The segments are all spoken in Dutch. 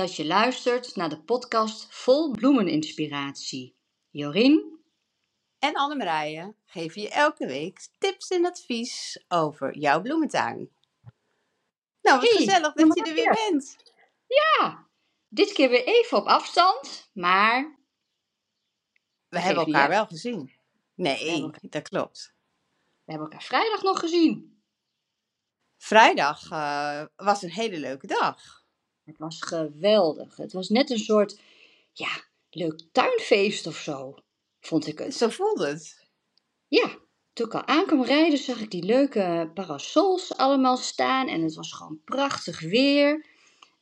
dat je luistert naar de podcast vol bloemeninspiratie. Jorien en Annemarije geven je elke week tips en advies over jouw bloementuin. Nou, wat Hey, gezellig dat je er weer bent. Ja, dit keer weer even op afstand, maar We hebben elkaar wel gezien. Nee, elkaar- dat klopt. we hebben elkaar vrijdag nog gezien. Vrijdag eh, was een hele leuke dag. Het was geweldig. Het was net een soort, ja, leuk tuinfeest of zo, vond ik het. Zo voelde het. Ja, toen ik al aankwam rijden, zag ik die leuke parasols allemaal staan. En het was gewoon prachtig weer.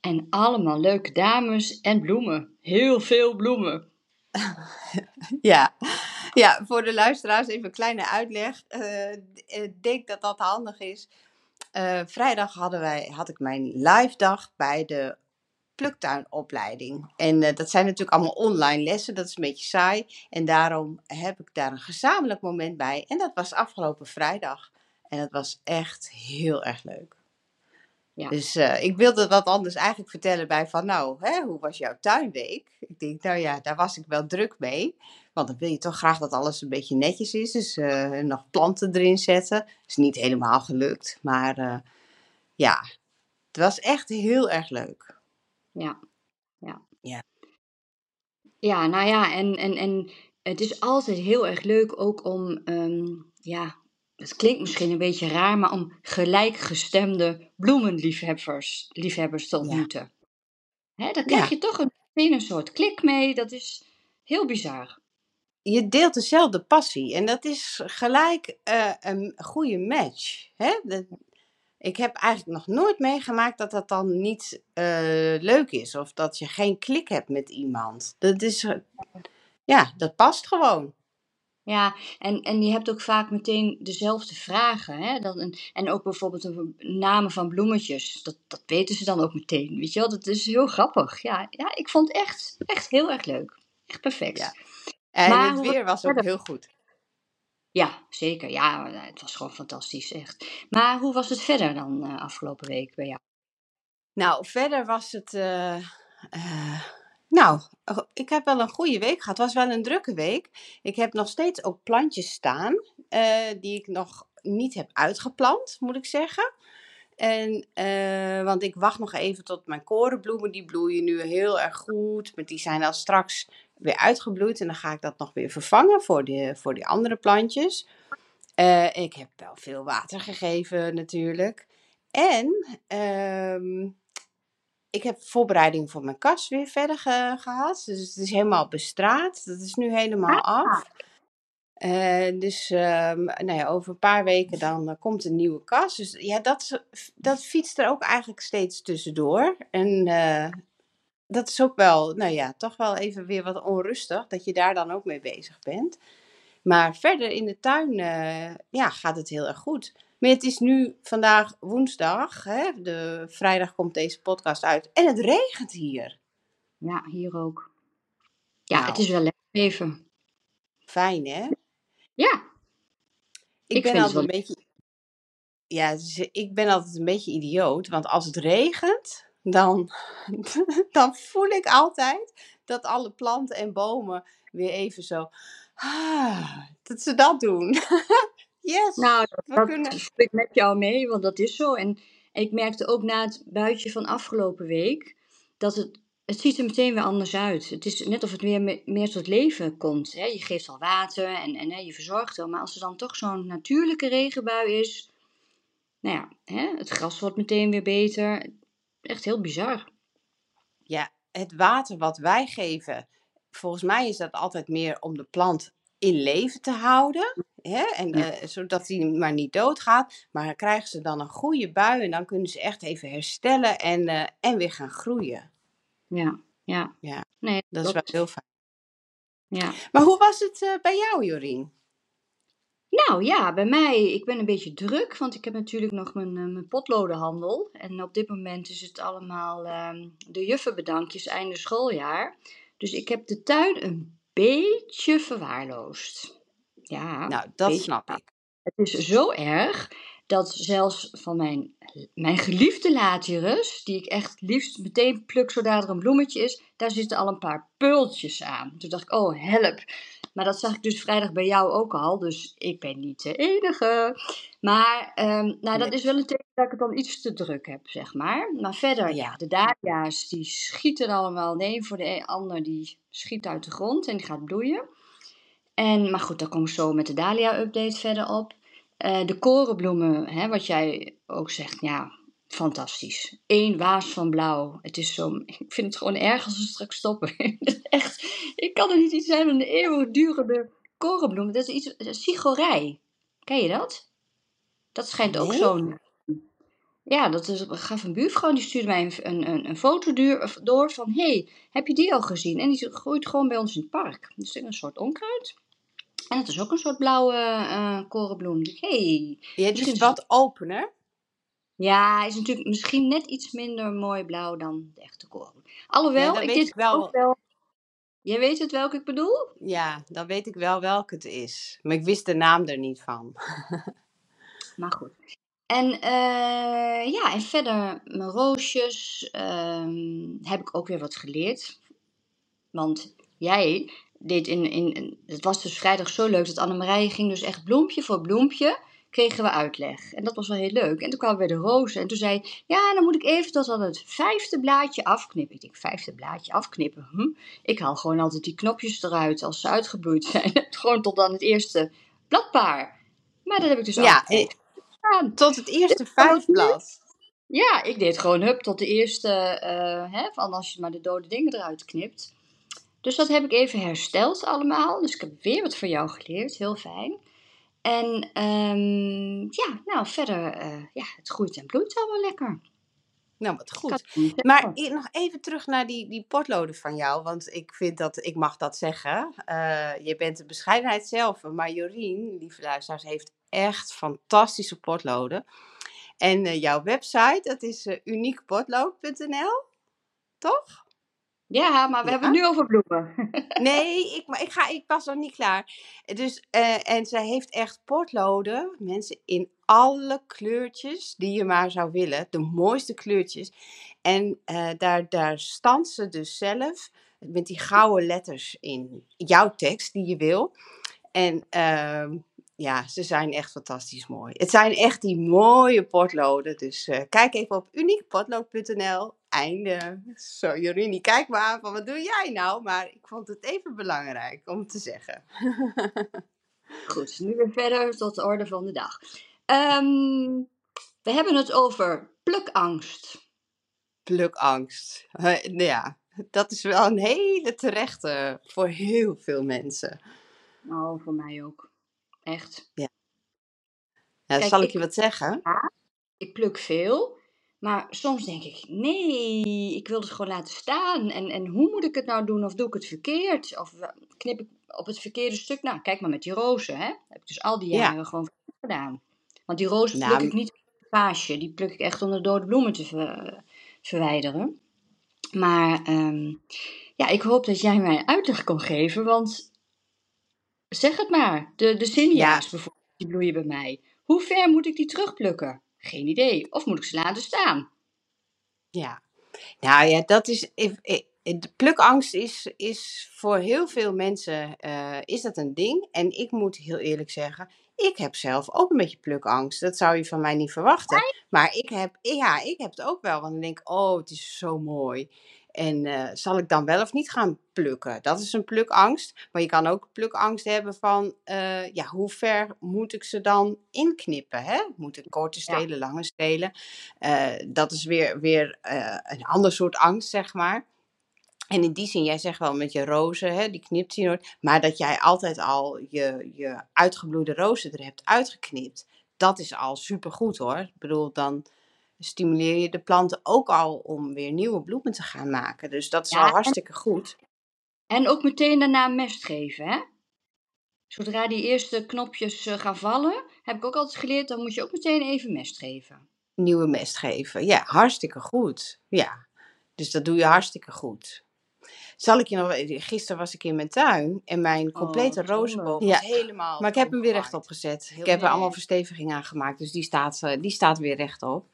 En allemaal leuke dames en bloemen. Heel veel bloemen. Ja. ja, voor de luisteraars even een kleine uitleg. Eh, Ik denk dat dat handig is. Eh, vrijdag hadden wij, had ik mijn live dag bij de pluktuinopleiding. En eh, dat zijn natuurlijk allemaal online lessen, dat is een beetje saai. En daarom heb ik daar een gezamenlijk moment bij. En dat was afgelopen vrijdag. En dat was echt heel erg leuk. Ja. Dus eh, ik wilde wat anders eigenlijk vertellen bij van, nou, hè, hoe was jouw tuinweek? Ik denk, nou ja, daar was ik wel druk mee. Want dan wil je toch graag dat alles een beetje netjes is. Dus eh, nog planten erin zetten. Is niet helemaal gelukt. Maar eh, ja, het was echt heel erg leuk. Ja, ja. Ja. Ja, nou ja, en, en, en het is altijd heel erg leuk ook om, ehm, ja, het klinkt misschien een beetje raar, maar om gelijkgestemde bloemenliefhebbers liefhebbers te ontmoeten. Hè, daar krijg Ja. je toch een, een soort klik mee. Dat is heel bizar. Je deelt dezelfde passie. En dat is gelijk eh, een goede match. Hè? Ik heb eigenlijk nog nooit meegemaakt dat dat dan niet eh, leuk is. Of dat je geen klik hebt met iemand. Dat is, eh, ja, dat past gewoon. Ja, en, en je hebt ook vaak meteen dezelfde vragen. Hè? Dat, en, en ook bijvoorbeeld een namen van bloemetjes. Dat, dat weten ze dan ook meteen. Weet je wel, dat is heel grappig. Ja, ja ik vond het echt, echt heel erg leuk. Echt perfect. Ja. Ja, En Maar het weer was ook heel goed. zeker. Ja, het was gewoon fantastisch, echt. Maar hoe was het verder dan eh, afgelopen week bij jou? Nou, verder was het. eh, eh, nou, oh, ik heb wel een goede week gehad. Het was wel een drukke week. Ik heb nog steeds ook plantjes staan eh, die ik nog niet heb uitgeplant, moet ik zeggen. En, eh, want ik wacht nog even tot mijn korenbloemen, die bloeien nu heel erg goed. Maar die zijn dan straks weer uitgebloeid en dan ga ik dat nog weer vervangen voor die, voor die andere plantjes. Eh, ik heb wel veel water gegeven natuurlijk. En ehm, ik heb voorbereiding voor mijn kas weer verder ge- gehad. Dus het is helemaal bestraat. Dat is nu helemaal af. Eh, dus ehm, nou ja, over een paar weken dan eh, komt een nieuwe kas. Dus ja, dat, dat fietst er ook eigenlijk steeds tussendoor. En eh, dat is ook wel, nou ja, toch wel even weer wat onrustig. Dat je daar dan ook mee bezig bent. Maar verder in de tuin ja, gaat het heel erg goed. Maar het is nu vandaag woensdag. Hè? De, vrijdag komt deze podcast uit. En het regent hier. Ja, hier ook. Ja, Nou. het is wel lekker even. Fijn hè? Ja, Ik, Ik ben altijd een beetje. Ja, ze- ik ben altijd een beetje idioot. Want als het regent, dan, dan voel ik altijd dat alle planten en bomen weer even zo. ah, dat ze dat doen. yes. nou, we dat kunnen. voel ik met jou mee, want dat is zo. En ik merkte ook na het buitje van afgelopen week dat het, het ziet er meteen weer anders uit. Het is net of het weer me- meer tot leven komt. Hè? Je geeft al water en, en hè, je verzorgt wel. Maar als er dan toch zo'n natuurlijke regenbui is, nou ja, hè, het gras wordt meteen weer beter. Echt heel bizar. Ja, het water wat wij geven, volgens mij is dat altijd meer om de plant in leven te houden. Hè? En, Ja. eh, zodat hij maar niet doodgaat. Maar dan krijgen ze dan een goede bui en dan kunnen ze echt even herstellen en, eh, en weer gaan groeien. Ja, ja. Ja, Nee, Dat is wel heel fijn. Ja. Maar hoe was het eh, bij jou, Jorien? Nou ja, bij mij, ik ben een beetje druk, want ik heb natuurlijk nog mijn, mijn potlodenhandel. En op dit moment is het allemaal ehm, de juffenbedankjes einde schooljaar. Dus ik heb de tuin een beetje verwaarloosd. Ja, Nou, dat beetje. snap ik. het is zo erg dat zelfs van mijn, mijn geliefde latyrus, die ik echt liefst meteen pluk zodra er een bloemetje is, daar zitten al een paar peultjes aan. Toen dacht ik, oh help. Maar dat zag ik dus vrijdag bij jou ook al, dus ik ben niet de enige. Maar ehm, nou, dat is wel een teken dat ik het dan iets te druk heb, zeg maar. Maar verder, ja, de dahlia's die schieten allemaal. Een voor de e-, ander die schiet uit de grond en die gaat bloeien. En, maar goed, daar kom ik zo met de dahlia-update verder op. Uh, de korenbloemen, hè, wat jij ook zegt, ja, fantastisch. Eén waas van blauw. Het is zo, ik vind het gewoon erg als ze straks stoppen. Echt, ik kan er niet iets zijn van de eeuwigdurende korenbloemen. Dat is iets, sigorij. Ken je dat? Dat schijnt ook zo'n... Ja, dat is, gaf een buurvrouw, die stuurde mij een, een, een foto door van... hey, heb je die al gezien? En die groeit gewoon bij ons in het park. Dus een soort onkruid. En het is ook een soort blauwe uh, korenbloem. Hey, ja, die is wat opener. Ja, is natuurlijk misschien net iets minder mooi blauw dan de echte korenbloem. Alhoewel, ja, ik dit wel... ook wel... Jij weet het welke ik bedoel? Ja, dan weet ik wel welke het is. Maar ik wist de naam er niet van. maar goed. En uh, ja, en verder mijn roosjes uh, heb ik ook weer wat geleerd. Want jij deed in, in, het was dus vrijdag zo leuk dat Annemarije ging dus echt bloempje voor bloempje kregen we uitleg. En dat was wel heel leuk. En toen kwamen we bij de rozen. En toen zei ja, dan moet ik even tot aan het vijfde blaadje afknippen. Ik denk, vijfde blaadje afknippen? Hm? Ik haal gewoon altijd die knopjes eruit als ze uitgebloeid zijn. gewoon tot aan het eerste bladpaar. Maar dat heb ik dus ja, eh, Tot het eerste vijfblad. Ja, ik deed gewoon hup tot de eerste, uh, hè, van als je maar de dode dingen eruit knipt. Dus dat heb ik even hersteld allemaal. Dus ik heb weer wat van jou geleerd. Heel fijn. En um, ja, nou verder, uh, ja, het groeit en bloeit allemaal lekker. Nou, wat goed. Maar nog even terug naar die, die potloden van jou. Want ik vind dat, ik mag dat zeggen. Uh, je bent de bescheidenheid zelf. Maar Jorien, lieve luisteraars, heeft echt fantastische potloden. En uh, jouw website, dat is uh, uniekpotlood.nl. Toch? Ja, maar we hebben het nu over bloemen. nee, ik, maar ik, ga, ik was nog niet klaar. Dus, uh, en zij heeft echt potloden, mensen, in alle kleurtjes die je maar zou willen. De mooiste kleurtjes. En uh, daar, daar stand ze dus zelf met die gouden letters in jouw tekst die je wil. En uh, ja, ze zijn echt fantastisch mooi. Het zijn echt die mooie potloden. Dus uh, kijk even op uniekpotlood.nl. Einde. Zo, Jorini, kijk maar aan van wat doe jij nou? Maar ik vond het even belangrijk om te zeggen. Goed, nu weer verder tot de orde van de dag. Um, we hebben het over plukangst. Plukangst. Ja, dat is wel een hele terechte voor heel veel mensen. Oh, voor mij ook. Echt. Ja. ja zal ik, je wat zeggen? Ja, ik pluk veel. Maar soms denk ik, nee, ik wil het gewoon laten staan. En, en hoe moet ik het nou doen? Of doe ik het verkeerd? Of eh, knip ik op het verkeerde stuk? Nou, kijk maar met die rozen, hè. Dat heb ik dus al die jaren gewoon gedaan. Want die rozen pluk ik niet op het paasje. Die pluk ik echt om de dode bloemen te verwijderen. Maar um, ja, ik hoop dat jij mij uitleg kan geven. Want zeg het maar. De, de zinjaars bijvoorbeeld, die bloeien bij mij. Hoe ver moet ik die terugplukken? Geen idee. Of moet ik ze laten staan? Ja, nou ja, dat is. De plukangst is, is voor heel veel mensen uh, is dat een ding. En ik moet heel eerlijk zeggen, ik heb zelf ook een beetje plukangst. Dat zou je van mij niet verwachten. Maar ik heb, ja, ik heb het ook wel. Want dan denk ik, oh, het is zo mooi. En uh, zal ik dan wel of niet gaan plukken? Dat is een plukangst. Maar je kan ook plukangst hebben van, uh, ja, hoe ver moet ik ze dan inknippen? Hè? Moet ik korte stelen, ja. lange stelen? Uh, dat is weer, weer een ander soort angst, zeg maar. En in die zin, jij zegt wel met je rozen, hè, die knipt je nooit. Maar dat jij altijd al je, je uitgebloede rozen er hebt uitgeknipt. Dat is al supergoed hoor. Ik bedoel, dan stimuleer je de planten ook al om weer nieuwe bloemen te gaan maken. Dus dat is ja, al hartstikke goed. En ook meteen daarna mest geven, hè? Zodra die eerste knopjes uh, gaan vallen, heb ik ook altijd geleerd, dan moet je ook meteen even mest geven. Nieuwe mest geven, ja, hartstikke goed. Ja, dus dat doe je hartstikke goed. Zal ik je nog... Gisteren was ik in mijn tuin en mijn complete Oh, rozenboom Ja. was helemaal Maar ik heb hem weer rechtop gezet. Ik heb er allemaal versteviging aan gemaakt, dus die staat, eh, die staat weer rechtop.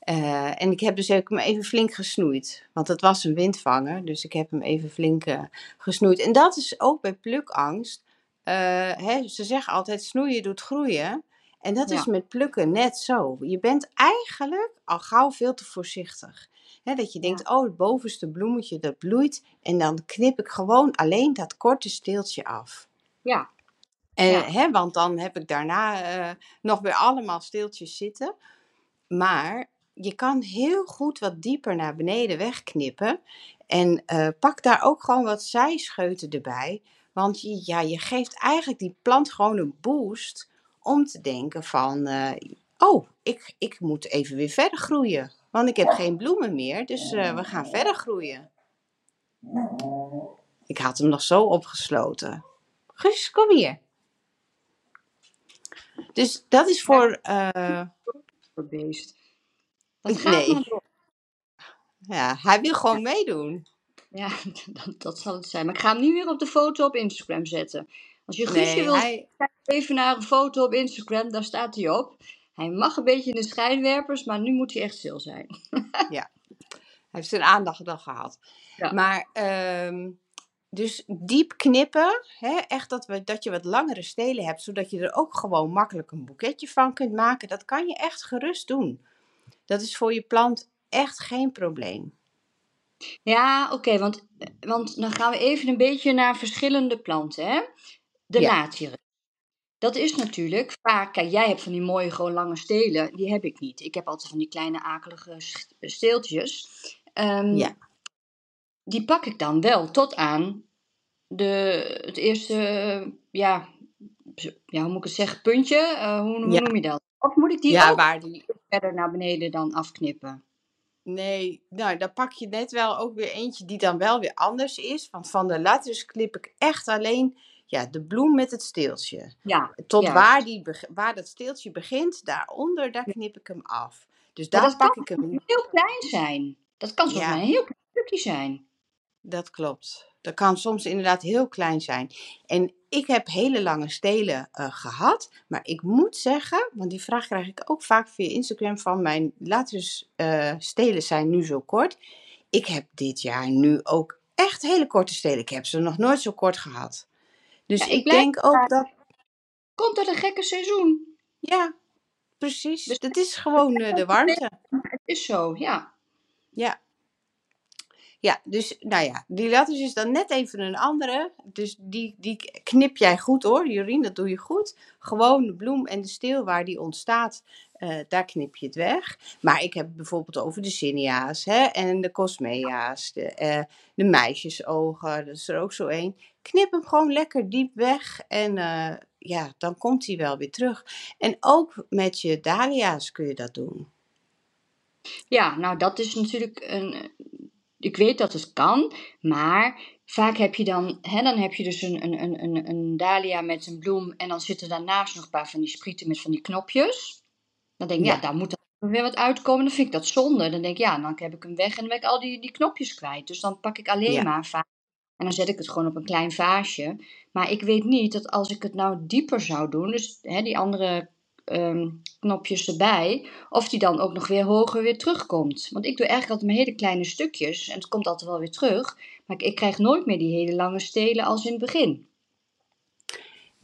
Eh, en ik heb dus ook hem even flink gesnoeid. Want het was een windvanger, dus ik heb hem even flink eh, gesnoeid. En dat is ook bij plukangst. eh, hè, ze zeggen altijd snoeien doet groeien. En dat is Ja. met plukken net zo. Je bent eigenlijk al gauw veel te voorzichtig. Dat je denkt, oh het bovenste bloemetje dat bloeit. En dan knip ik gewoon alleen dat korte steeltje af. Ja, En, Ja. hè, want dan heb ik daarna eh, nog weer allemaal steeltjes zitten. Maar je kan heel goed wat dieper naar beneden wegknippen. En eh, pak daar ook gewoon wat zijscheuten erbij. Want ja, je geeft eigenlijk die plant gewoon een boost om te denken van... eh, oh, ik, ik moet even weer verder groeien. Want ik heb geen bloemen meer, dus eh, we gaan verder groeien. Ik had hem nog zo opgesloten. Guus, kom hier. Dus dat is voor. eh, voor beest. Nee. ja, hij wil gewoon meedoen. Ja, dat, dat zal het zijn. Maar ik ga hem niet weer op de foto op Instagram zetten. Als je Guusje Nee, wil, hij, kijk even naar een foto op Instagram, daar staat hij op. Hij mag een beetje in de schijnwerpers, maar nu moet hij echt stil zijn. hij heeft zijn aandacht al gehad. Ja. Maar, ehm, dus diep knippen. Hè, echt dat, we, dat je wat langere stelen hebt, zodat je er ook gewoon makkelijk een boeketje van kunt maken. Dat kan je echt gerust doen. Dat is voor je plant echt geen probleem. Ja, oké, want, want dan gaan we even een beetje naar verschillende planten. Hè? De Ja. Dat is natuurlijk vaak, kijk, jij hebt van die mooie, gewoon lange stelen. Die heb ik niet. Ik heb altijd van die kleine, akelige st- steeltjes. Ehm, Ja. Die pak ik dan wel tot aan de, het eerste, ja, ja, hoe moet ik het zeggen, puntje? Eh, hoe, hoe Ja. noem je dat? Of moet ik die ja, ook waar die, verder naar beneden dan afknippen? Nee, nou, dan pak je net wel ook weer eentje die dan wel weer anders is. Want van de latrus knip ik echt alleen ja, de bloem met het steeltje. Ja, Tot Juist. waar, die, waar dat steeltje begint, daaronder, daar knip ik hem af. Dus daar dat pak kan ik hem heel klein zijn. Dat kan soms Ja. maar een heel klein stukje zijn. Dat klopt. Dat kan soms inderdaad heel klein zijn. En ik heb hele lange stelen eh, gehad. Maar ik moet zeggen, want die vraag krijg ik ook vaak via Instagram van mijn latrus eh stelen zijn nu zo kort. Ik heb dit jaar nu ook echt hele korte stelen. Ik heb ze nog nooit zo kort gehad. Dus Ja, ik denk ook dat, Komt uit een gekke seizoen. ja, precies. Dus- Dat is gewoon eh, de warmte. Het is zo, ja. Ja. Ja, dus nou ja, die latus is dan net even een andere. Dus die, die knip jij goed hoor, Jorien, dat doe je goed. Gewoon de bloem en de steel waar die ontstaat, eh, daar knip je het weg. Maar ik heb het bijvoorbeeld over de zinnia's hè, en de cosmea's, de, eh, de meisjesogen, dat is er ook zo één. Knip hem gewoon lekker diep weg en eh, ja, dan komt hij wel weer terug. En ook met je dahlia's kun je dat doen. Ja, nou dat is natuurlijk een... Ik weet dat het kan, maar vaak heb je dan... Hè, dan heb je dus een, een, een, een dahlia met een bloem en dan zitten daarnaast nog een paar van die sprieten met van die knopjes. Dan denk ik, ja, Ja. daar moet dan weer wat uitkomen. Dan vind ik dat zonde. Dan denk ik, ja, dan heb ik hem weg en dan ben ik al die, die knopjes kwijt. Dus dan pak ik alleen Ja. maar vaak. En dan zet ik het gewoon op een klein vaasje. Maar ik weet niet dat als ik het nou dieper zou doen, dus hè, die andere ehm, knopjes erbij, of die dan ook nog weer hoger weer terugkomt. Want ik doe eigenlijk altijd mijn hele kleine stukjes en het komt altijd wel weer terug. Maar ik, ik krijg nooit meer die hele lange stelen als in het begin.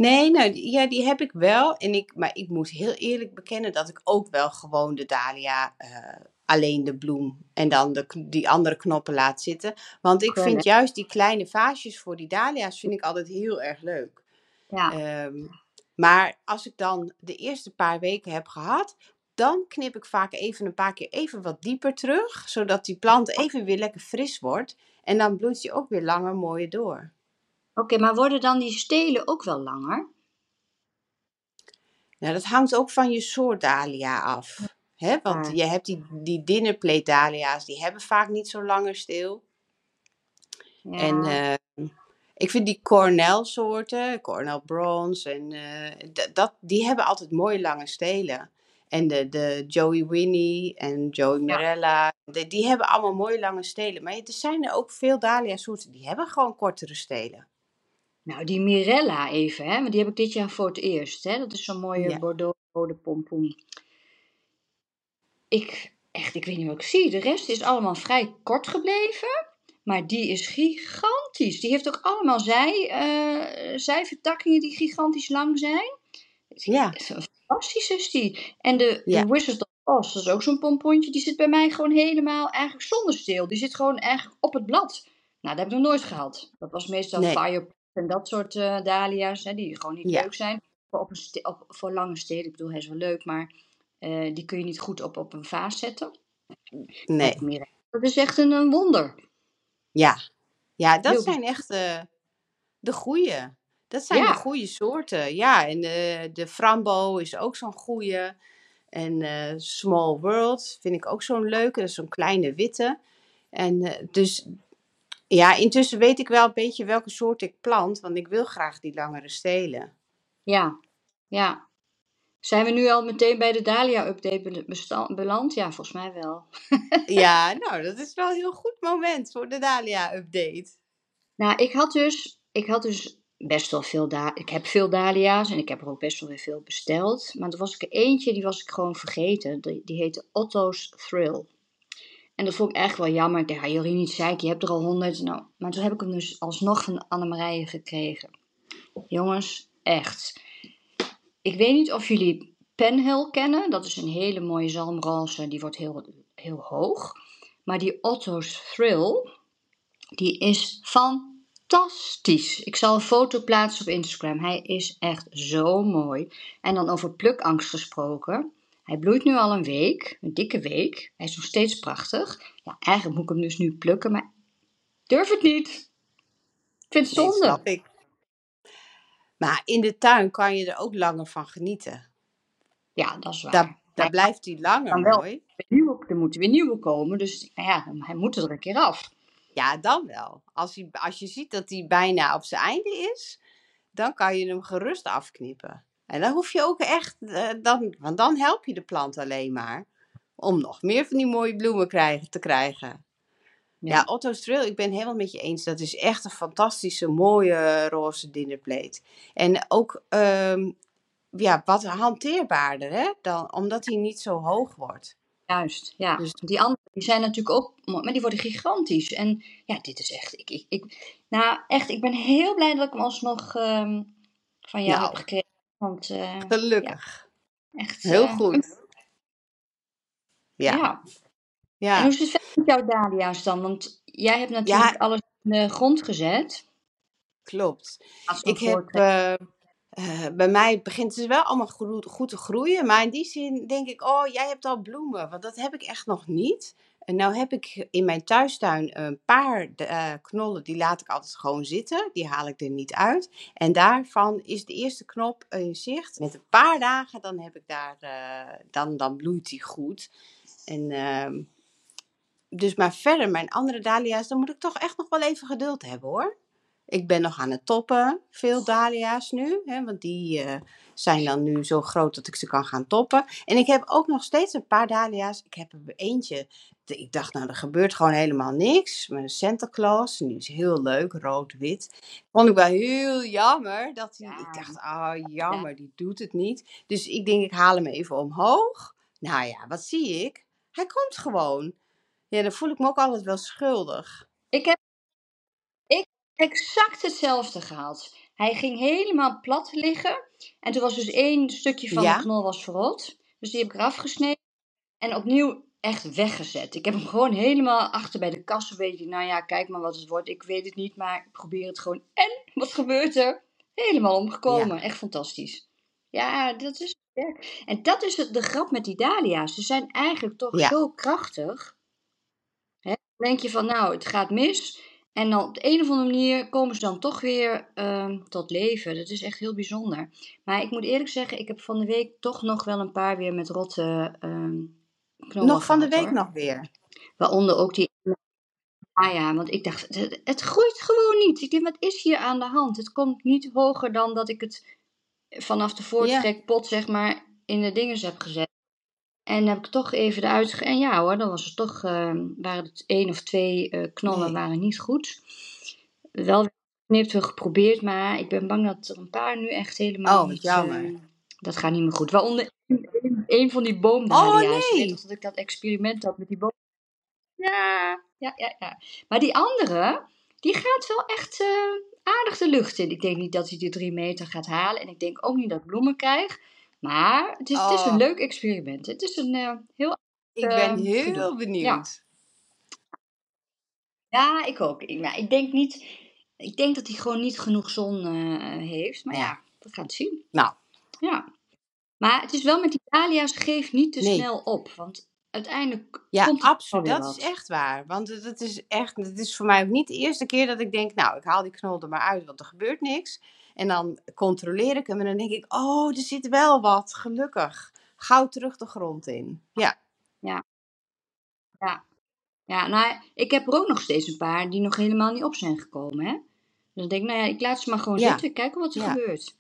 Nee, nou, die- ja, die heb ik wel. En ik, maar ik moet heel eerlijk bekennen dat ik ook wel gewoon de dahlia, eh, alleen de bloem en dan de, die andere knoppen laat zitten. Want ik vind juist die kleine vaasjes voor die dahlia's vind ik altijd heel erg leuk. Ja, Ehm, maar als ik dan de eerste paar weken heb gehad, dan knip ik vaak even een paar keer even wat dieper terug, zodat die plant even weer lekker fris wordt. En dan bloeit die ook weer langer mooier door. Oké, maar worden dan die stelen ook wel langer? Nou, dat hangt ook van je soort dahlia af. Hè? Want Ja. je hebt die, die dinnerplate dahlia's, die hebben vaak niet zo langer steel. Ja. En eh, ik vind die Cornell soorten, Cornell Bronze, en, eh, dat, die hebben altijd mooie lange stelen. En de, de Joey Winnie en Joey Mirella, die, die hebben allemaal mooie lange stelen. Maar er zijn er ook veel dahlia-soorten, die hebben gewoon kortere stelen. Nou, die Mirella even, hè, want die heb ik dit jaar voor het eerst. Hè. Dat is zo'n mooie Ja. Bordeaux rode pompoen. Ik, echt, ik weet niet wat ik zie. De rest is allemaal vrij kort gebleven. Maar die is gigantisch. Die heeft ook allemaal zij, eh, zijvertakkingen die gigantisch lang zijn. Ja. Fantastisch is die. En de, Ja. de Wizard of Oz, dat is ook zo'n pompontje. Die zit bij mij gewoon helemaal eigenlijk zonder steel. Die zit gewoon eigenlijk op het blad. Nou, dat heb ik nog nooit gehad. Dat was meestal Nee. fire en dat soort eh, dahlia's. Hè, die gewoon niet Ja. leuk zijn. Voor, op een op, voor lange stelen. Ik bedoel, hij is wel leuk. Maar eh, die kun je niet goed op, op een vaas zetten. Nee. Dat is echt een, een wonder. Ja, ja dat Heel zijn echt eh, de goeie. Dat zijn Ja. de goede soorten. Ja, en de, de Frambo is ook zo'n goeie. En Small World vind ik ook zo'n leuke. Dat is zo'n kleine witte. En dus, ja, intussen weet ik wel een beetje welke soort ik plant. Want ik wil graag die langere stelen. Ja, ja. Zijn we nu al meteen bij de bestand- beland? Ja, volgens mij wel. Ja, nou, dat is wel een heel goed moment voor de Dahlia-update. Nou, ik had dus, ik had dus best wel veel da Ik heb veel dahlia's en ik heb er ook best wel weer veel besteld. Maar er was ik er eentje, die was ik gewoon vergeten. Die, die heette Otto's Thrill. En dat vond ik echt wel jammer. Ik dacht, ja, Jorien, niet zeiken, je hebt er al honderd. Nou, maar toen heb ik hem dus alsnog van Annemarije gekregen. Jongens, echt. Ik weet niet of jullie Penhill kennen. Dat is een hele mooie zalmroze. Die wordt heel, heel hoog. Maar die Otto's Thrill, die is fantastisch. Ik zal een foto plaatsen op Instagram. Hij is echt zo mooi. En dan over plukangst gesproken. Hij bloeit nu al een week, een dikke week. Hij is nog steeds prachtig. Ja, eigenlijk moet ik hem dus nu plukken, maar durf het niet. Ik vind het Nee, zonde. snap ik. Maar in de tuin kan je er ook langer van genieten. ja, dat is waar. Daar, daar blijft hij langer dan wel. mooi. nieuwe, er moeten weer nieuwe komen, dus nou ja, hij moet er een keer af. Ja, dan wel. Als, hij, als je ziet dat hij bijna op zijn einde is, dan kan je hem gerust afknippen. En dan hoef je ook echt, eh, dan, want dan help je de plant alleen maar om nog meer van die mooie bloemen krijgen, te krijgen. Ja, Ja. Otto Streel, ik ben helemaal met je eens. Dat is echt een fantastische, mooie roze dinnerplate. En ook ehm, ja, wat hanteerbaarder, hè? Dan, omdat hij niet zo hoog wordt. Juist, ja. Dus- Die andere die zijn natuurlijk ook mooi, maar die worden gigantisch. En ja, dit is echt. Ik, ik, ik, nou, echt, ik ben heel blij dat ik hem alsnog ehm, van jou Nou. heb gekregen. Want eh, Gelukkig. echt. Heel eh, goed. Ja. Ja. En hoe is het verder met jouw dahlia's dan? Want jij hebt natuurlijk alles in de grond gezet. klopt. Ik heb, eh, bij mij begint het wel allemaal goed, goed te groeien. Maar in die zin denk ik, oh, jij hebt al bloemen. Want dat heb ik echt nog niet. Nou heb ik in mijn thuistuin een paar eh, knollen, die laat ik altijd gewoon zitten. Die haal ik er niet uit. En daarvan is de eerste knop in zicht. Met een paar dagen, dan, heb ik daar, eh, dan, dan bloeit die goed. En, ehm, dus maar verder, mijn andere dahlia's, dan moet ik toch echt nog wel even geduld hebben hoor. Ik ben nog aan het toppen, veel dahlia's nu. Hè, want die eh, zijn dan nu zo groot dat ik ze kan gaan toppen. En ik heb ook nog steeds een paar dahlia's. Ik heb er eentje, ik dacht nou er gebeurt gewoon helemaal niks. Een Santa Claus, die is heel leuk, rood-wit. Vond ik wel heel jammer. Dat die, Ja. Ik dacht, ah jammer, die doet het niet. Dus ik denk ik haal hem even omhoog. Nou ja, wat zie ik? Hij komt gewoon. Ja, dan voel ik me ook altijd wel schuldig. Ik heb ik, exact hetzelfde gehad. Hij ging helemaal plat liggen. En toen was dus één stukje van Ja. de knol was verrot. Dus die heb ik eraf gesneden. En opnieuw echt weggezet. Ik heb hem gewoon helemaal achter bij de kast. Een beetje, nou ja, kijk maar wat het wordt. Ik weet het niet, maar ik probeer het gewoon. En wat gebeurt er? Helemaal omgekomen. Echt fantastisch. Ja, dat is sterk. En dat is de grap met die dahlia's. Ze zijn eigenlijk toch Ja. zo krachtig. Hè? Dan denk je van, nou, het gaat mis. En dan op de een of andere manier komen ze dan toch weer ehm, tot leven. Dat is echt heel bijzonder. Maar ik moet eerlijk zeggen, ik heb van de week toch nog wel een paar weer met rotte knollen Nog van de week hoor. nog weer. Waaronder ook die... Ah ja, want ik dacht, het, het groeit gewoon niet. Ik denk, wat is hier aan de hand? Het komt niet hoger dan dat ik het vanaf de voortrekpot, zeg maar, in de dinges heb gezet. En heb ik toch even eruit... ge- En ja hoor, dan was het toch... eh, waren het één of twee knollen Nee. waren niet goed. Wel geknipt, wel geprobeerd, maar ik ben bang dat er een paar nu echt helemaal Oh, niet... jammer. eh, dat gaat niet meer goed. Waaronder een, van die boomdahlia's. Oh, nee. dat ik dat experiment had met die boom. Ja, ja, ja, ja. Maar die andere, die gaat wel echt aardig de lucht in. Ik denk niet dat hij de drie meter gaat halen. En ik denk ook niet dat ik bloemen krijg. Maar het is, het is een Oh. leuk experiment. Het is een eh, heel... Ik ben eh, heel gedoe. benieuwd. Ja, ik ook. Ik, maar ik denk niet... Ik denk dat hij gewoon niet genoeg zon eh, heeft. Maar Ja. we gaan het zien. Nou, Ja. Maar het is wel met die dahlia's, geef niet te Nee. snel op. Want uiteindelijk ja, komt absoluut. Dat is echt waar. Want het het is echt, het is voor mij ook niet de eerste keer dat ik denk, nou, ik haal die knol er maar uit, want er gebeurt niks. En dan controleer ik hem en dan denk ik, oh, er zit wel wat, gelukkig. Gauw terug de grond in. Ja, Ja. Ja. Ja, nou, ik heb er ook nog steeds een paar die nog helemaal niet op zijn gekomen, hè. Dus dan denk ik, nou ja, ik laat ze maar gewoon Ja. zitten, kijken wat er Ja. gebeurt.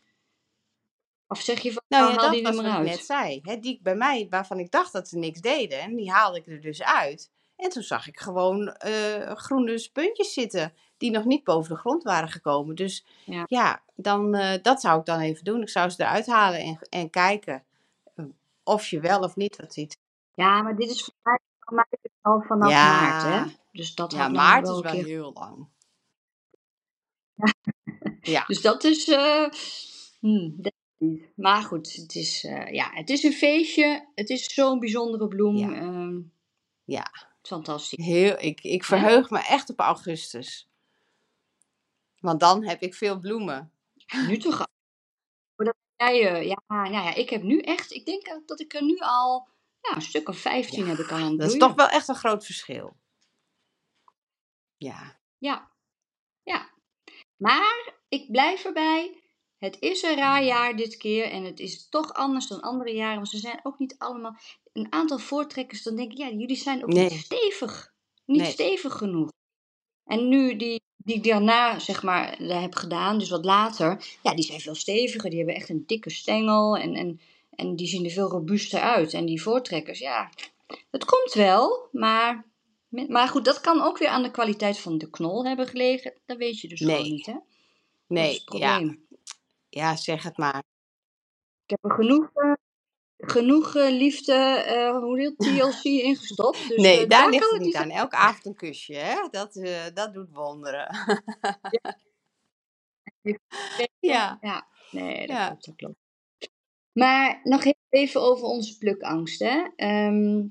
Of zeg je van, nou ja, haal dat die er was wat ik net zei. Hè, die bij mij, waarvan ik dacht dat ze niks deden, en die haalde ik er dus uit. En toen zag ik gewoon eh, groene spuntjes zitten, die nog niet boven de grond waren gekomen. Dus Ja. ja, dan, eh, dat zou ik dan even doen. Ik zou ze eruit halen en, en kijken eh, of je wel of niet wat ziet. Ja, maar dit is voor mij, al vanaf Ja. maart, hè. Dus dat Ja, maart wel is wel keer... heel lang. Ja, Dus dat is... eh hmm, dat maar goed, het is, ja, het is een feestje. Het is zo'n bijzondere bloem. Ja. ehm, ja. fantastisch. Heel, ik, ik verheug me echt op augustus. Want dan heb ik veel bloemen. Nu toch al. Jij, eh, ja, nou ja, ik heb nu echt, ik denk dat ik er nu al, ja, een stuk of 15 heb ik al aan Dat is toch wel echt een groot verschil. Ja, Ja, ja. Maar ik blijf erbij. Het is een raar jaar dit keer en het is toch anders dan andere jaren. Want ze zijn ook niet allemaal, een aantal voortrekkers, dan denk ik, ja, jullie zijn ook Nee. niet stevig. Niet Nee. stevig genoeg. En nu die, die ik daarna, zeg maar, daar heb gedaan, dus wat later, ja, die zijn veel steviger. Die hebben echt een dikke stengel en, en, en die zien er veel robuuster uit. En die voortrekkers, ja, het komt wel, maar, maar goed, dat kan ook weer aan de kwaliteit van de knol hebben gelegen. Dat weet je dus Nee. gewoon niet, hè? Nee, ja, ja, zeg het maar. Ik heb er genoeg, eh, genoeg eh, liefde, eh hoe heet TLC ingestopt. Dus, nee, eh, daar ligt het niet aan. Elke avond een kusje, hè? Dat, dat doet wonderen. ja, Ja, nee, dat Ja. klopt, dat klopt. Maar nog even over onze plukangst, hè. Ehm,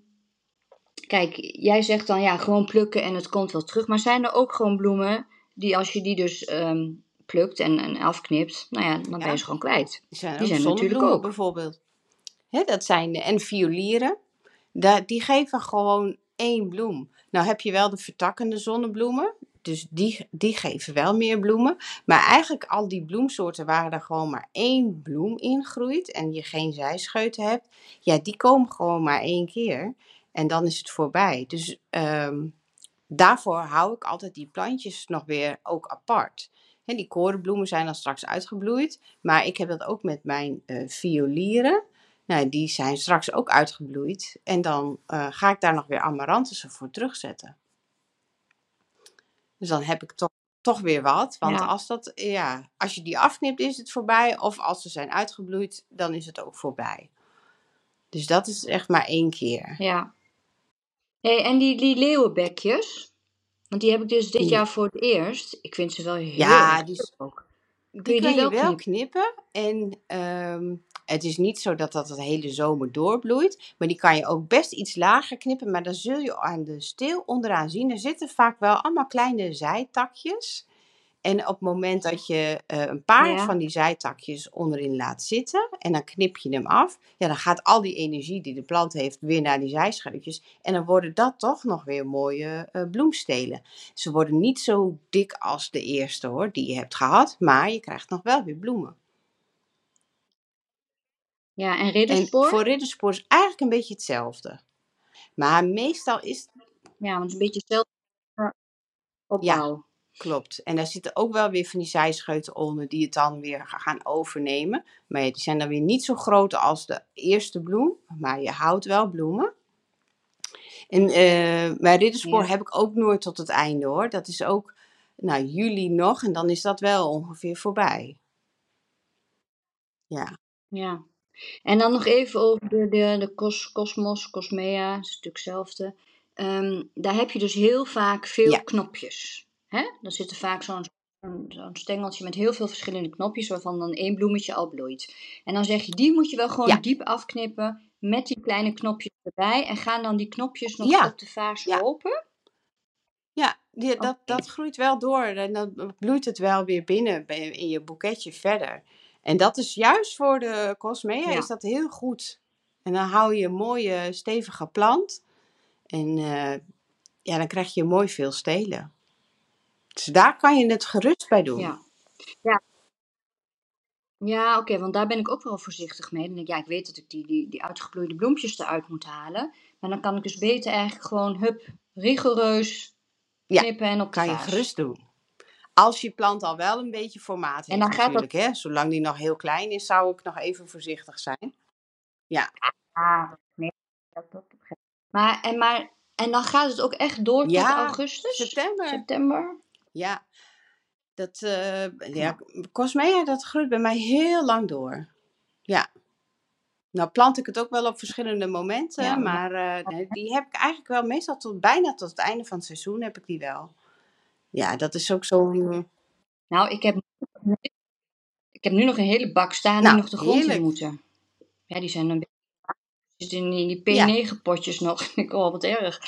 kijk, jij zegt dan ja, gewoon plukken en het komt wel terug. Maar zijn er ook gewoon bloemen die als je die dus ehm, plukt en, en afknipt, nou ja, dan ben Ja. je ze gewoon kwijt. die zijn Die zijn natuurlijk ook. bijvoorbeeld. Hè, dat zijn, en violieren. Die geven gewoon één bloem. Nou heb je wel de vertakkende zonnebloemen. Dus die, die geven wel meer bloemen. Maar eigenlijk al die bloemsoorten waar er gewoon maar één bloem in groeit. En je geen zijscheuten hebt. Ja, die komen gewoon maar één keer. En dan is het voorbij. Dus ehm, daarvoor hou ik altijd die plantjes nog weer ook apart. Die korenbloemen zijn dan straks uitgebloeid. Maar ik heb dat ook met mijn eh violieren. Nou, die zijn straks ook uitgebloeid. En dan eh, ga ik daar nog weer amarantussen voor terugzetten. Dus dan heb ik toch, toch weer wat. Want Ja. als, dat, ja, als je die afknipt, is het voorbij. Of als ze zijn uitgebloeid, dan is het ook voorbij. Dus dat is echt maar één keer. Ja. Hey, en die, die leeuwenbekjes, want die heb ik dus dit jaar voor het eerst. Ik vind ze wel heel Ja, die ook. Die Kun je kan die je wel wel knippen. En ehm, het is niet zo dat dat de hele zomer doorbloeit. Maar die kan je ook best iets lager knippen. Maar dan zul je aan de steel onderaan zien. Er zitten vaak wel allemaal kleine zijtakjes. En op het moment dat je eh, een paar Ja. van die zijtakjes onderin laat zitten. En dan knip je hem af. Ja, dan gaat al die energie die de plant heeft weer naar die zijscheutjes. En dan worden dat toch nog weer mooie eh, bloemstelen. Ze worden niet zo dik als de eerste hoor, die je hebt gehad. Maar je krijgt nog wel weer bloemen. Ja, en En ridderspoor? voor ridderspoor is eigenlijk een beetje hetzelfde. Maar meestal is Ja, want het is een beetje zelf opbouw. Klopt. En daar zitten ook wel weer van die zijscheuten onder die het dan weer ga- gaan overnemen. Maar die zijn dan weer niet zo groot als de eerste bloem. Maar je houdt wel bloemen. En eh bij Ridderspoor Ja. heb ik ook nooit tot het einde hoor. Dat is ook, nou, juli nog en dan is dat wel ongeveer voorbij. Ja, Ja. En dan nog even over de, de, de cos, Cosmos, Cosmea, dat is natuurlijk hetzelfde. Ehm, daar heb je dus heel vaak veel Ja. knopjes. Hè? Dan zit er vaak zo'n stengeltje met heel veel verschillende knopjes, waarvan dan één bloemetje al bloeit. En dan zeg je, die moet je wel gewoon Ja. diep afknippen met die kleine knopjes erbij. En gaan dan die knopjes nog Ja. op de vaas Ja. open? ja die, dat, groeit wel door en dan bloeit het wel weer binnen in je boeketje verder. En dat is juist voor de Cosmea is dat heel goed. En dan hou je een mooie stevige plant. En eh, ja, dan krijg je mooi veel stelen. Dus daar kan je het gerust bij doen. Ja. Ja, ja oké, want daar ben ik ook wel voorzichtig mee. Dan denk ik, ja, ik weet dat ik die, die, die uitgebloeide bloempjes eruit moet halen. Maar dan kan ik dus beter eigenlijk gewoon, hup, rigoureus Ja, knippen en op de kan je gerust doen. Als je plant al wel een beetje formaat heeft En dan gaat dat... Hè? Zolang die nog heel klein is, zou ik nog even voorzichtig zijn. Ja, Ah, nee, dat, dat begrijp ik. Maar, en, maar, en dan gaat het ook echt door tot ja augustus? september. September? Ja, dat, eh ja, Ja. Cosmea, dat groeit bij mij heel lang door. Ja. Nou plant ik het ook wel op verschillende momenten, Ja, maar eh, die heb ik eigenlijk wel meestal tot bijna tot het einde van het seizoen heb ik die wel. Ja, dat is ook zo'n... nou, ik heb, ik heb nu nog een hele bak staan die Nou, nog de grond in heerlijk. moeten. Ja, die zijn een beetje in die, Ja, die P9-potjes nog. Ik oh, wat erg.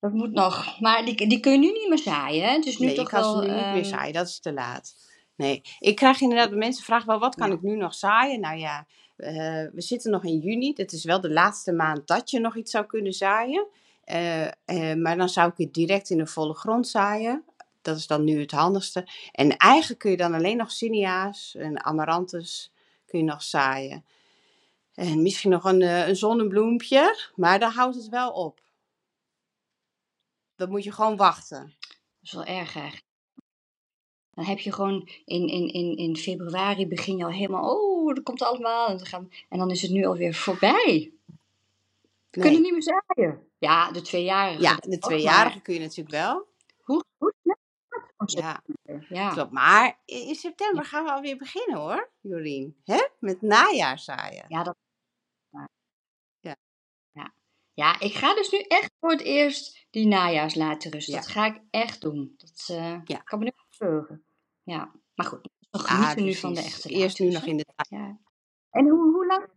Dat moet nog. Maar die, die kun je nu niet meer zaaien, hè? Is nu nee, toch kan ze wel... nu niet meer ehm, zaaien, dat is te laat. Nee, ik krijg inderdaad, mensen vragen wel, wat kan ja. ik nu nog zaaien? Nou ja, eh, we zitten nog in juni, dit is wel de laatste maand dat je nog iets zou kunnen zaaien. Eh, eh, maar dan zou ik het direct in de volle grond zaaien. Dat is dan nu het handigste. En eigenlijk kun je dan alleen nog zinnia's en amaranthus kun je nog zaaien. En misschien nog een, een zonnebloempje, maar dan houdt het wel op. Dan moet je gewoon wachten. Dat is wel erg eigenlijk. Dan heb je gewoon in, in, in, in februari begin je al helemaal... Oh, dat komt allemaal. En dan, gaan, en dan is het nu alweer voorbij. We kunnen niet meer zaaien. Ja, de tweejarigen Ja, de nog, tweejarige maar kun je natuurlijk wel. hoe, hoe Ja? Ja. klopt. Maar in september gaan we alweer beginnen hoor, Jorien. Hè? Met najaarzaaien. Ja, dat, ja. ik ga dus nu echt voor het eerst die najaars laten rusten. ja, Dat ga ik echt doen. Dat eh, ja. kan me nu verheugen. Ja, maar goed, we Ah, genieten nu van de echte Eerst nu nog in de tuin. Ja. En hoe, hoe, lang,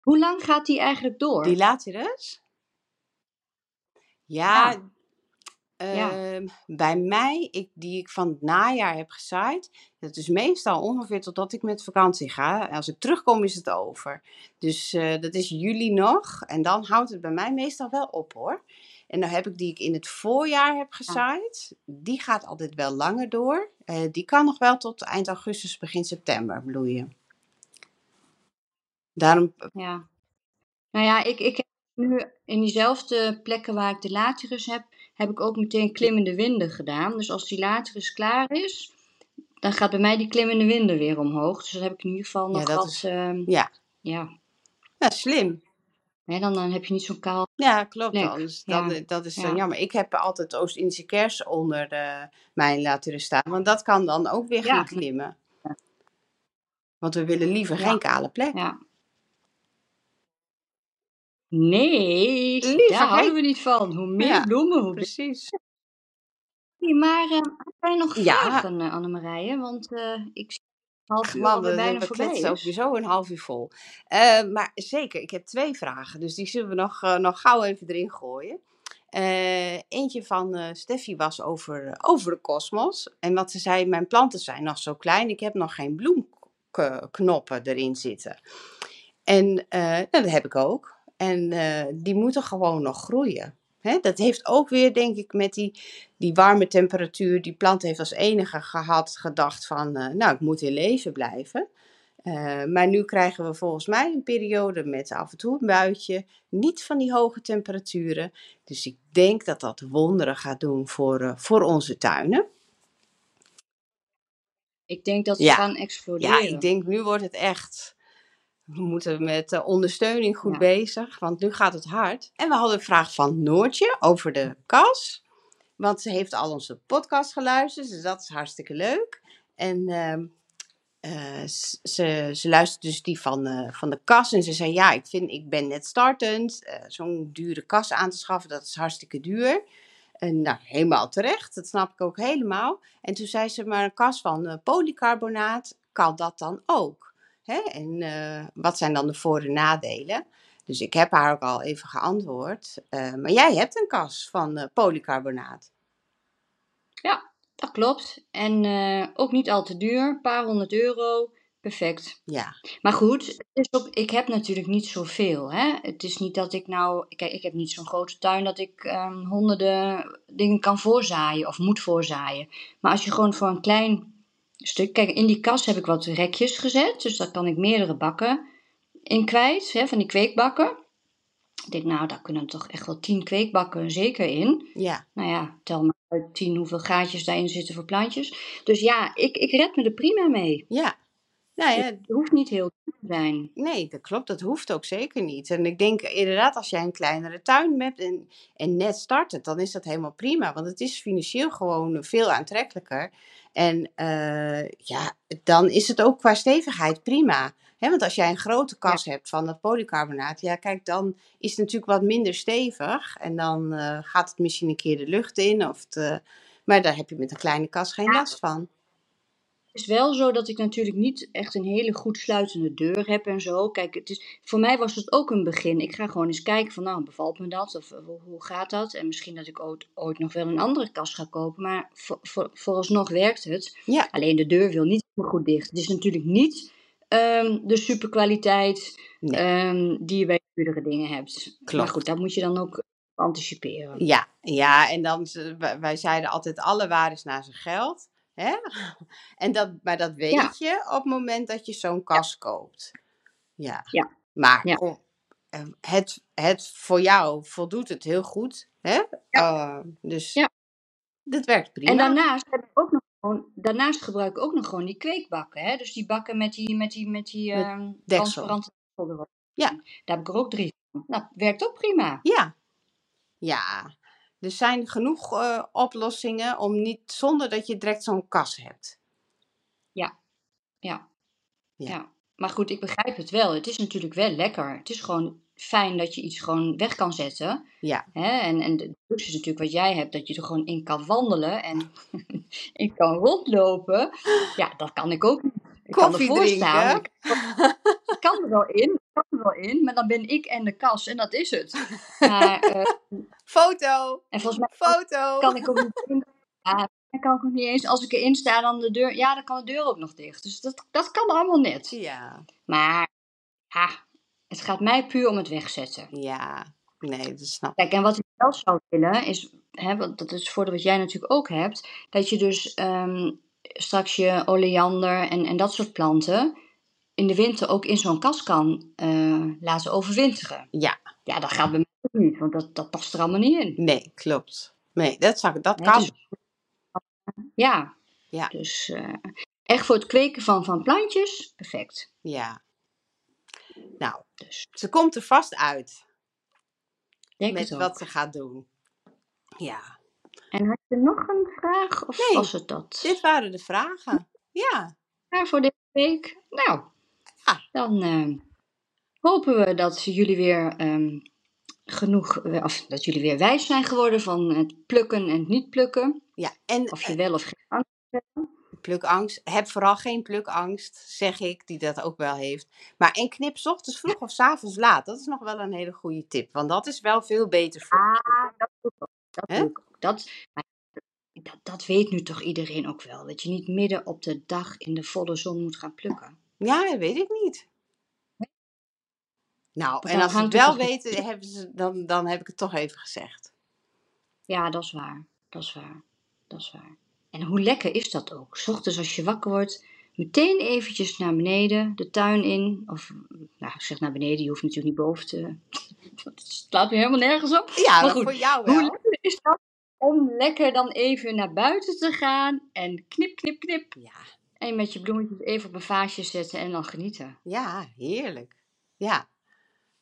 hoe lang gaat die eigenlijk door? Die laterus? Ja, Ja, ja, ehm, bij mij, ik, die ik van het najaar heb gezaaid, dat is meestal ongeveer totdat ik met vakantie ga. Als ik terugkom is het over. Dus eh, dat is juli nog. En dan houdt het bij mij meestal wel op hoor. En dan heb ik die ik in het voorjaar heb gezaaid. Die gaat altijd wel langer door. Eh, die kan nog wel tot eind augustus, begin september bloeien. Daarom, ja. Nou ja, ik, ik heb nu in diezelfde plekken waar ik de laterus heb, heb ik ook meteen klimmende winden gedaan. Dus als die laterus klaar is, dan gaat bij mij die klimmende winden weer omhoog. Dus dan heb ik in ieder geval nog dat is, ehm, ja, ja. ja, slim. Dan, dan heb je niet zo'n kaal Ja, klopt. dan, Ja, dat is dan ja, jammer. Ik heb altijd Oost-Indische kers onder eh, mijn laten staan. Want dat kan dan ook weer gaan klimmen. Want we willen liever geen kale plek. ja. Nee, daar houden we niet van. Hoe meer Ja, bloemen, hoe precies. Nee, Maar eh, heb jij nog Ja, vragen, uh, Annemarije? Want uh, ik zie half uur man, bijna we voorbij is. weer zo een half uur vol. Uh, maar zeker, ik heb twee vragen. Dus die zullen we nog, uh, nog gauw even erin gooien. Uh, eentje van uh, Steffi was over, over de kosmos. En wat ze zei, mijn planten zijn nog zo klein. Ik heb nog geen bloemknoppen erin zitten. En nou, dat heb ik ook. En die moeten gewoon nog groeien. He, dat heeft ook weer, denk ik, met die, die warme temperatuur. Die plant heeft als enige gehad, gedacht van, uh, nou, ik moet in leven blijven. Eh, maar nu krijgen we volgens mij een periode met af en toe een buitje. Niet van die hoge temperaturen. Dus ik denk dat dat wonderen gaat doen voor, eh, voor onze tuinen. Ik denk dat ze Ja. gaan exploderen. Ja, ik denk nu wordt het echt. We moeten met eh, ondersteuning goed Ja. bezig, want nu gaat het hard. En we hadden een vraag van Noortje over de kas. Want ze heeft al onze podcast geluisterd, dus dat is hartstikke leuk. En ehm, eh, ze, ze luistert dus die van, eh, van de kas. En ze zei: Ja, ik, vind, ik ben net startend. Zo'n dure kas aan te schaffen, dat is hartstikke duur. En nou, helemaal terecht, dat snap ik ook helemaal. En toen zei ze: Maar een kas van polycarbonaat, kan dat dan ook? Hè? En eh, wat zijn dan de voor- en nadelen? Dus ik heb haar ook al even geantwoord. eh, maar jij hebt een kas van eh, polycarbonaat. Ja, dat klopt. En ook niet al te duur. Een paar honderd euro. Perfect. Ja, Maar goed, het is ook, ik heb natuurlijk niet zoveel. Hè? Het is niet dat ik nou... Kijk, ik heb niet zo'n grote tuin dat ik ehm, honderden dingen kan voorzaaien of moet voorzaaien. Maar als je gewoon voor een klein stuk... Kijk, in die kas heb ik wat rekjes gezet. Dus daar kan ik meerdere bakken in kwijt. Hè, van die kweekbakken. Ik denk, nou, daar kunnen toch echt wel tien kweekbakken zeker in. ja, Nou ja, tel maar uit tien hoeveel gaatjes daarin zitten voor plantjes. Dus ja, ik, ik red me er prima mee. ja. Nou ja, Het hoeft niet heel duur te zijn. Nee, dat klopt. Dat hoeft ook zeker niet. En ik denk inderdaad, als jij een kleinere tuin hebt en, en net startet, dan is dat helemaal prima. Want het is financieel gewoon veel aantrekkelijker. En eh, ja, dan is het ook qua stevigheid prima. Want als jij een grote kas hebt van dat polycarbonaat, ja, kijk, dan is het natuurlijk wat minder stevig. En dan eh, gaat het misschien een keer de lucht in. Of het, eh, maar daar heb je met een kleine kas geen Ja. last van. Is wel zo dat ik natuurlijk niet echt een hele goed sluitende deur heb en zo. Kijk, het is, voor mij was het ook een begin. Ik ga gewoon eens kijken van, nou, bevalt me dat? Of eh, hoe, hoe gaat dat? En misschien dat ik ooit, ooit nog wel een andere kast ga kopen. Maar voor, voor, vooralsnog werkt het. Ja. Alleen de deur wil niet goed dicht. Het is natuurlijk niet ehm, de superkwaliteit Nee. ehm, die je bij duurdere dingen hebt. Maar goed, daar moet je dan ook anticiperen. Ja, ja, en dan, wij zeiden altijd, alle waar is naar zijn geld. Hè? En dat, maar dat weet Ja. je op het moment dat je zo'n kas koopt. Ja. Ja. Maar om- eh, het, het voor jou voldoet het heel goed. Hè? Eh, dus Ja. dit werkt prima. En daarnaast heb ik ook nog gewoon, daarnaast gebruik ik ook nog gewoon die kweekbakken. Hè? Dus die bakken met die, met die, met die Met ehm, transparante. Ja. Daar heb ik er ook drie van. Nou, werkt ook prima. Ja. Ja. Er zijn genoeg eh, oplossingen om niet, zonder dat je direct zo'n kas hebt. Ja. Ja. ja. Maar goed, ik begrijp het wel. Het is natuurlijk wel lekker. Het is gewoon fijn dat je iets gewoon weg kan zetten. Ja. Hè? En, en de luxe is natuurlijk wat jij hebt, dat je er gewoon in kan wandelen en in kan rondlopen. Ja, dat kan ik ook niet. Ik kan ervoor staan. Ik kan er wel in, er wel in, maar dan ben ik en de kas en dat is het. Maar, eh, Foto. en volgens mij kan, Foto. kan ik ook niet in. Ja, dan kan ik ook niet eens, als ik erin sta, dan de deur, ja, dan kan de deur ook nog dicht. Dus dat, dat kan allemaal net. Ja. Maar, ja, het gaat mij puur om het wegzetten. Ja, nee, dat snap ik. Kijk, en wat ik wel zou willen, is, hè, want dat is voordeel wat jij natuurlijk ook hebt, dat je dus ehm, straks je oleander en, en dat soort planten in de winter ook in zo'n kas kan eh, laten overwinteren. Ja, Ja, dat gaat bij mij niet, want dat, dat past er allemaal niet in. nee, klopt. Nee, dat, zou, dat kan. dus- ja, Ja. dus eh, echt voor het kweken van, van plantjes, perfect. Ja. Nou, Dus ze komt er vast uit denk met wat ze gaat doen. Ja, En had je nog een vraag, of Nee, was het dat? dit waren de vragen. Ja, Ja, voor deze week. Nou, Ja. dan eh, hopen we dat jullie weer ehm, genoeg, of dat jullie weer wijs zijn geworden van het plukken en het niet plukken. ja. en Of je wel of geen angst hebt. eh, plukangst. Heb vooral geen plukangst, zeg ik, die dat ook wel heeft. Maar en knip 's ochtends vroeg of 's avonds laat. Dat is nog wel een hele goede tip, want dat is wel veel beter voor. Ah, dat doe ik ook. Dat, Hè? doe ik ook. Dat, dat, dat weet nu toch iedereen ook wel. Dat je niet midden op de dag in de volle zon moet gaan plukken. Ja, dat weet ik niet. Nou, en als ze het wel weten, hebben ze, dan, dan heb ik het toch even gezegd. Ja, dat is waar. Dat is waar. Dat is waar. En hoe lekker is dat ook? 's ochtends als je wakker wordt meteen eventjes naar beneden, de tuin in. Of, nou, ik zeg naar beneden, je hoeft natuurlijk niet boven te... Het slaat weer helemaal nergens op. Ja, Maar dat goed, voor jou Hoe wel. lekker is dat om lekker dan even naar buiten te gaan en knip, knip, knip. Ja, En met je bloemetjes even op een vaasje zetten en dan genieten. ja, heerlijk. Ja,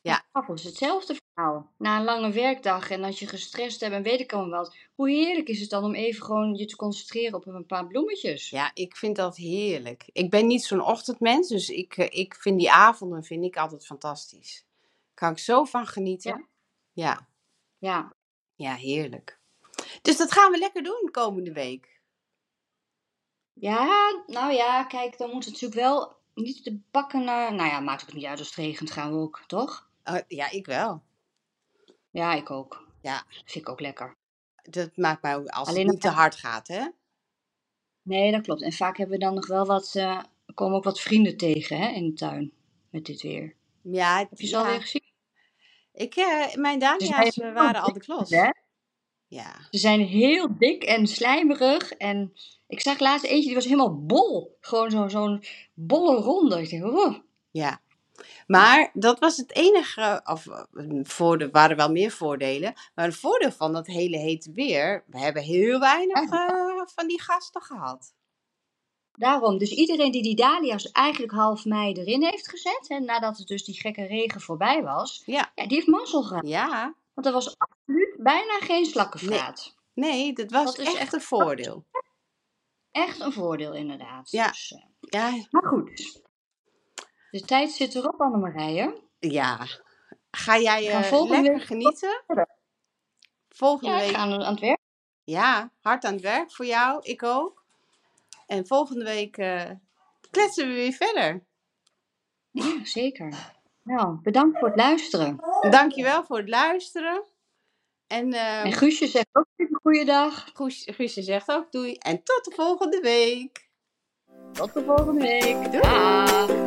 Ja. Hetzelfde verhaal. Na een lange werkdag en als je gestrest hebt en weet ik al wat. Hoe heerlijk is het dan om even gewoon je te concentreren op een paar bloemetjes. ja, ik vind dat heerlijk. Ik ben niet zo'n ochtendmens, dus ik, eh, ik vind die avonden vind ik altijd fantastisch. Kan ik zo van genieten. Ja. Ja, Ja, ja, heerlijk. Dus dat gaan we lekker doen komende week. Ja, nou ja, kijk, dan moet het natuurlijk wel niet de bakken naar... Nou ja, maakt ook niet uit als het regent, gaan we ook, toch? Oh, ja, ik wel. Ja, ik ook. Ja. Vind ik ook lekker. Dat maakt mij ook als Alleen het niet te hard gaat, hè? Nee, dat klopt. En vaak hebben we dan nog wel wat... eh komen ook wat vrienden tegen, hè, in de tuin. Met dit weer. Ja, Heb je ze ja. alweer gezien? Ik, eh, mijn Dus Dania's eh, waren al de klos. Hè? Ja. Ze zijn heel dik en slijmerig. En ik zag laatst eentje, die was helemaal bol. Gewoon zo- zo'n bolle ronde. Ik denk, oh, Ja. Maar dat was het enige, of eh, voor de, waren wel meer voordelen. Maar een voordeel van dat hele hete weer, we hebben heel weinig eh, van die gasten gehad. Daarom, dus iedereen die die dahlia's eigenlijk half mei erin heeft gezet, hè, nadat het dus die gekke regen voorbij was, Ja. ja, die heeft mazzel gehad. Ja, Want er was absoluut bijna geen slakkenvaat. nee, dat was Dat is echt echt een voordeel. Echt een voordeel inderdaad. Ja. Dus, eh, Ja, maar goed, de tijd zit erop Annemarije. ja. Ga jij eh, volgende lekker week- genieten? Volgende Ja, week, aan het werk. ja, hard aan het werk voor jou, ik ook. En volgende week eh, kletsen we weer verder. Ja, zeker. Nou, bedankt voor het luisteren. Dankjewel voor het luisteren. En, eh, En Guusje zegt ook een goede dag. Guus- Guusje zegt ook doei. En tot de volgende week. Tot de volgende week. Doei. Dag.